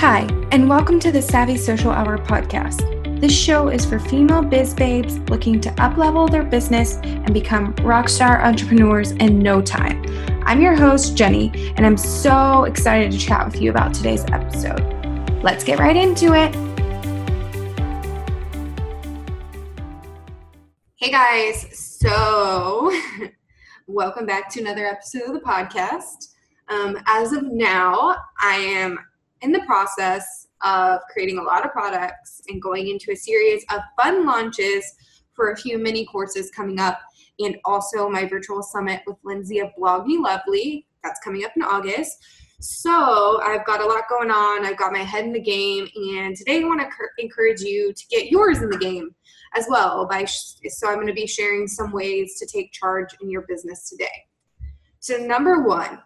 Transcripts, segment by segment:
Hi, and welcome to the Savvy Social Hour podcast. This show is for female biz babes looking to uplevel their business and become rockstar entrepreneurs in no time. I'm your host, Jenny, and I'm so excited to chat with you about today's episode. Let's get right into it. Hey guys, so welcome back to another episode of the podcast. Um, as of now, I am in the process of creating a lot of products and going into a series of fun launches for a few mini courses coming up and also my virtual summit with Lindsay of Blog Me Lovely. That's coming up in August. So I've got a lot going on. I've got my head in the game, and today I want to encourage you to get yours in the game as well. By so I'm going to be sharing some ways to take charge in your business today. So number one,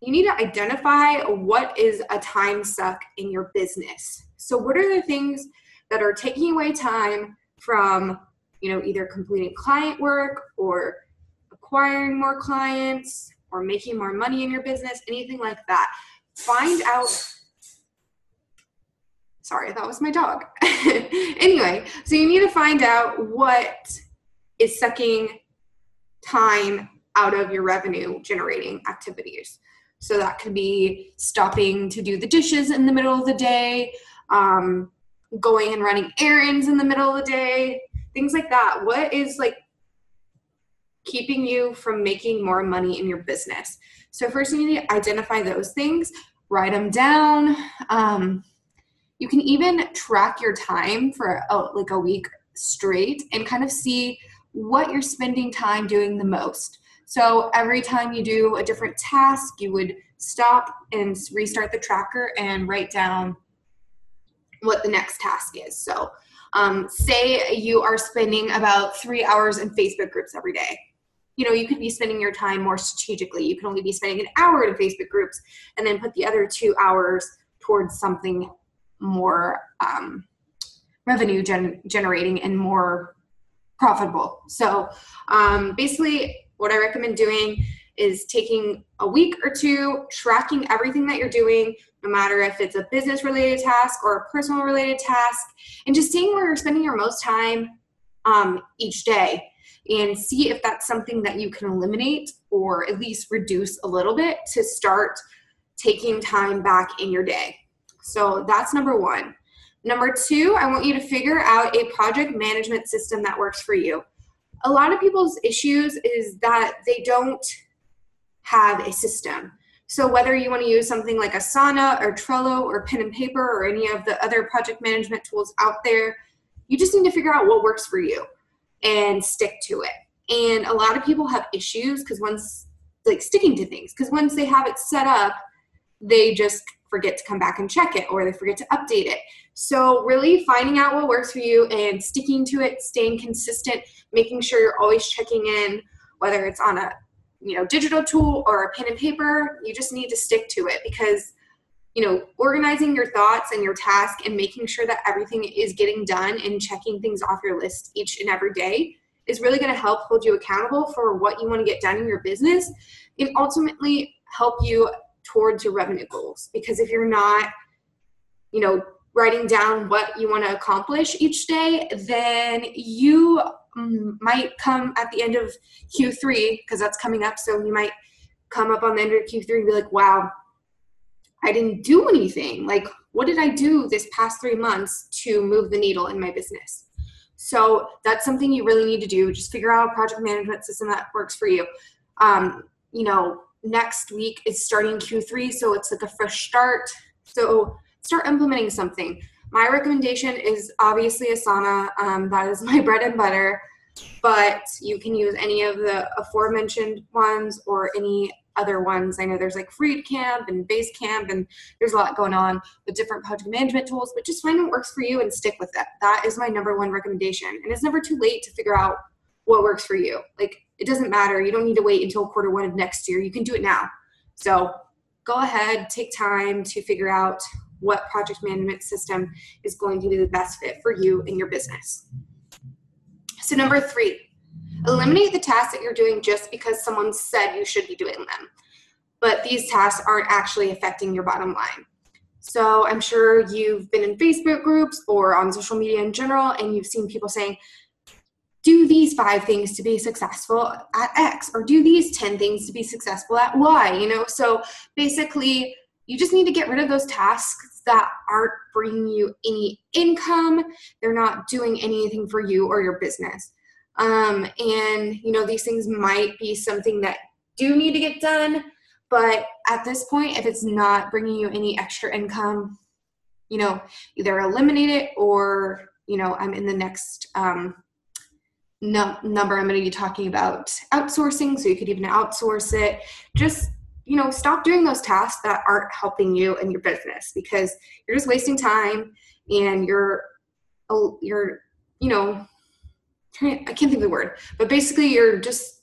you need to identify what is a time suck in your business. So what are the things that are taking away time from, you know, either completing client work or acquiring more clients or making more money in your business, anything like that. Find out Sorry, that was my dog. anyway, so you need to find out what is sucking time out of your revenue generating activities. So that could be stopping to do the dishes in the middle of the day, um, going and running errands in the middle of the day, things like that. What is like keeping you from making more money in your business? So, first, you need to identify those things, write them down. Um, you can even track your time for like a week straight and kind of see what you're spending time doing the most. So every time you do a different task, you would stop and restart the tracker and write down what the next task is. So um, say you are spending about three hours in Facebook groups every day. You know, you could be spending your time more strategically. You can only be spending an hour in Facebook groups and then put the other two hours towards something more um, revenue gen- generating and more profitable. So um, basically, what I recommend doing is taking a week or two, tracking everything that you're doing, no matter if it's a business related task or a personal related task, and just seeing where you're spending your most time um, each day and see if that's something that you can eliminate or at least reduce a little bit to start taking time back in your day. So that's number one. Number two, I want you to figure out a project management system that works for you a lot of people's issues is that they don't have a system. So whether you want to use something like Asana or Trello or pen and paper or any of the other project management tools out there, you just need to figure out what works for you and stick to it. And a lot of people have issues because once like sticking to things because once they have it set up, they just forget to come back and check it or they forget to update it. So, really finding out what works for you and sticking to it, staying consistent, making sure you're always checking in, whether it's on a you know digital tool or a pen and paper, you just need to stick to it because you know organizing your thoughts and your task and making sure that everything is getting done and checking things off your list each and every day is really going to help hold you accountable for what you want to get done in your business and ultimately help you towards your revenue goals. Because if you're not you know writing down what you want to accomplish each day then you mm, might come at the end of q3 because that's coming up so you might come up on the end of q3 and be like wow i didn't do anything. Like what did i do this past three months to move the needle in my business? So that's something you really need to do. Just figure out a project management system that works for you. Um, you know next week is starting Q3, so it's like a fresh start. So start implementing something. My recommendation is obviously Asana. Um, that is my bread and butter, but you can use any of the aforementioned ones or any other ones. I know there's like Freedcamp and Basecamp, and there's a lot going on with different project management tools, but just find what works for you and stick with it. That is my number one recommendation. And it's never too late to figure out what works for you. Like it doesn't matter. You don't need to wait until quarter one of next year. You can do it now. So go ahead, take time to figure out what project management system is going to be the best fit for you and your business. So, number three, eliminate the tasks that you're doing just because someone said you should be doing them, but these tasks aren't actually affecting your bottom line. So I'm sure you've been in Facebook groups or on social media in general, and you've seen people saying, do these five things to be successful at X, or do these 10 things to be successful at Y, you know? So basically, you just need to get rid of those tasks that aren't bringing you any income. They're not doing anything for you or your business. Um, and, you know, these things might be something that do need to get done, but at this point, if it's not bringing you any extra income, you know, either eliminate it or, you know, I'm in the next um, no, number I'm going to be talking about outsourcing. So you could even outsource it. Just, you know, stop doing those tasks that aren't helping you in your business because you're just wasting time and you're, oh, you're, you know, I can't think of the word, but basically you're just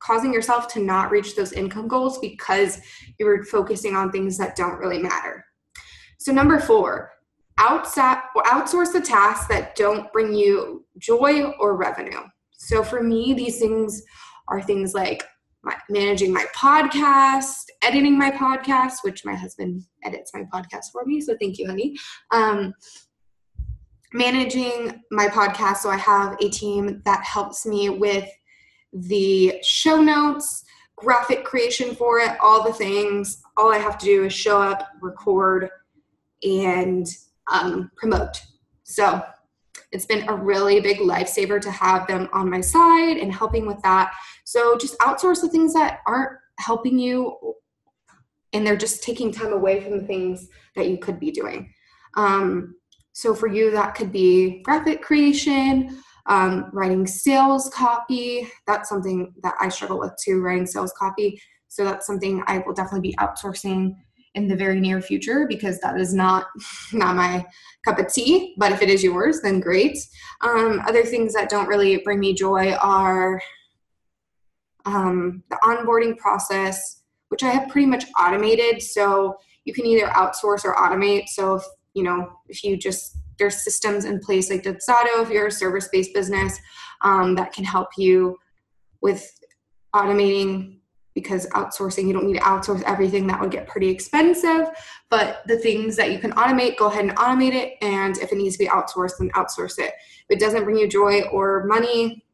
causing yourself to not reach those income goals because you're focusing on things that don't really matter. So, number four, outsource the tasks that don't bring you joy or revenue. So, for me, these things are things like my, managing my podcast, editing my podcast, which my husband edits my podcast for me. So, thank you, honey. Um, managing my podcast. So, I have a team that helps me with the show notes, graphic creation for it, all the things. All I have to do is show up, record, and um, promote. So it's been a really big lifesaver to have them on my side and helping with that. So just outsource the things that aren't helping you and they're just taking time away from the things that you could be doing. Um, so for you, that could be graphic creation, um, writing sales copy. That's something that I struggle with too, writing sales copy. So that's something I will definitely be outsourcing in the very near future because that is not not my cup of tea. But if it is yours, then great. Um, other things that don't really bring me joy are um, the onboarding process, which I have pretty much automated. So you can either outsource or automate. So if you know if you just there's systems in place like Dubsado if you're a service-based business um, that can help you with automating because outsourcing you don't need to outsource everything. That would get pretty expensive. But the things that you can automate go ahead and automate it. And if it needs to be outsourced then outsource it. If it doesn't bring you joy or money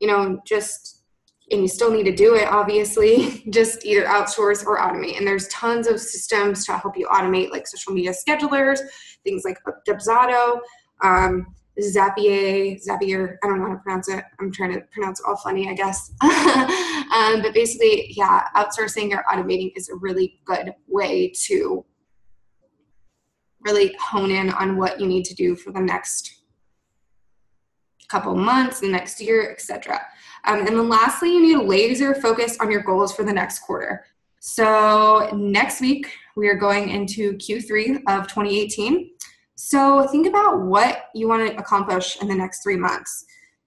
you know just and you still need to do it obviously just either outsource or automate. And there's tons of systems to help you automate like social media schedulers things like Dubsado, um, Zapier, Zapier, I don't know how to pronounce it. I'm trying to pronounce it all funny, I guess. um, but basically, yeah, outsourcing or automating is a really good way to really hone in on what you need to do for the next couple months, the next year, etc. Um, and then lastly, you need to laser focus on your goals for the next quarter. So next week, we are going into Q3 of 2018. So think about what you want to accomplish in the next three months.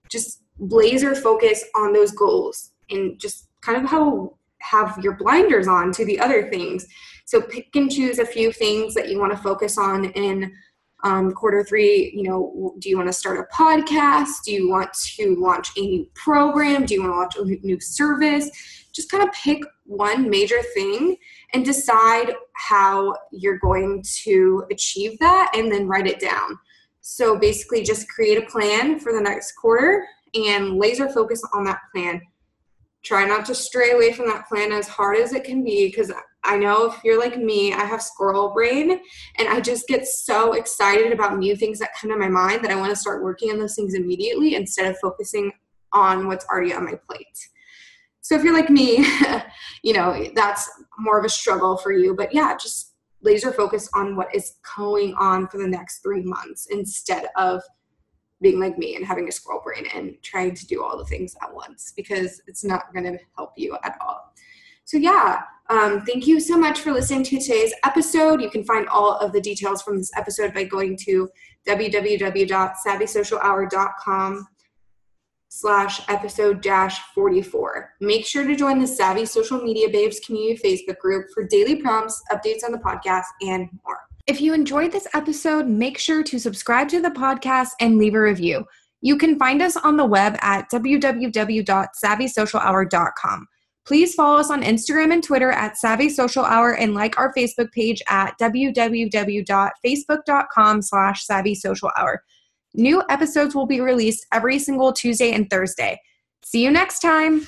Just laser focus on those goals and just kind of how have your blinders on to the other things. So pick and choose a few things that you want to focus on in um, quarter three. You know, do you want to start a podcast? Do you want to launch a new program? Do you want to launch a new service? Just kind of pick one major thing and decide how you're going to achieve that and then write it down. So basically, just create a plan for the next quarter and laser focus on that plan. Try not to stray away from that plan as hard as it can be because I know if you're like me, I have squirrel brain and I just get so excited about new things that come to my mind that I want to start working on those things immediately instead of focusing on what's already on my plate. So if you're like me, you know, that's more of a struggle for you. But yeah, just laser focus on what is going on for the next three months instead of being like me and having a squirrel brain and trying to do all the things at once because it's not going to help you at all. So, yeah, um, thank you so much for listening to today's episode. You can find all of the details from this episode by going to www.savvysocialhour.com slash episode dash 44. Make sure to join the Savvy Social Media Babes community Facebook group for daily prompts, updates on the podcast, and more. If you enjoyed this episode, make sure to subscribe to the podcast and leave a review. You can find us on the web at www.savvysocialhour.com. Please follow us on Instagram and Twitter at Savvy Social Hour and like our Facebook page at www.facebook.com slash Savvy Social Hour. New episodes will be released every single Tuesday and Thursday. See you next time.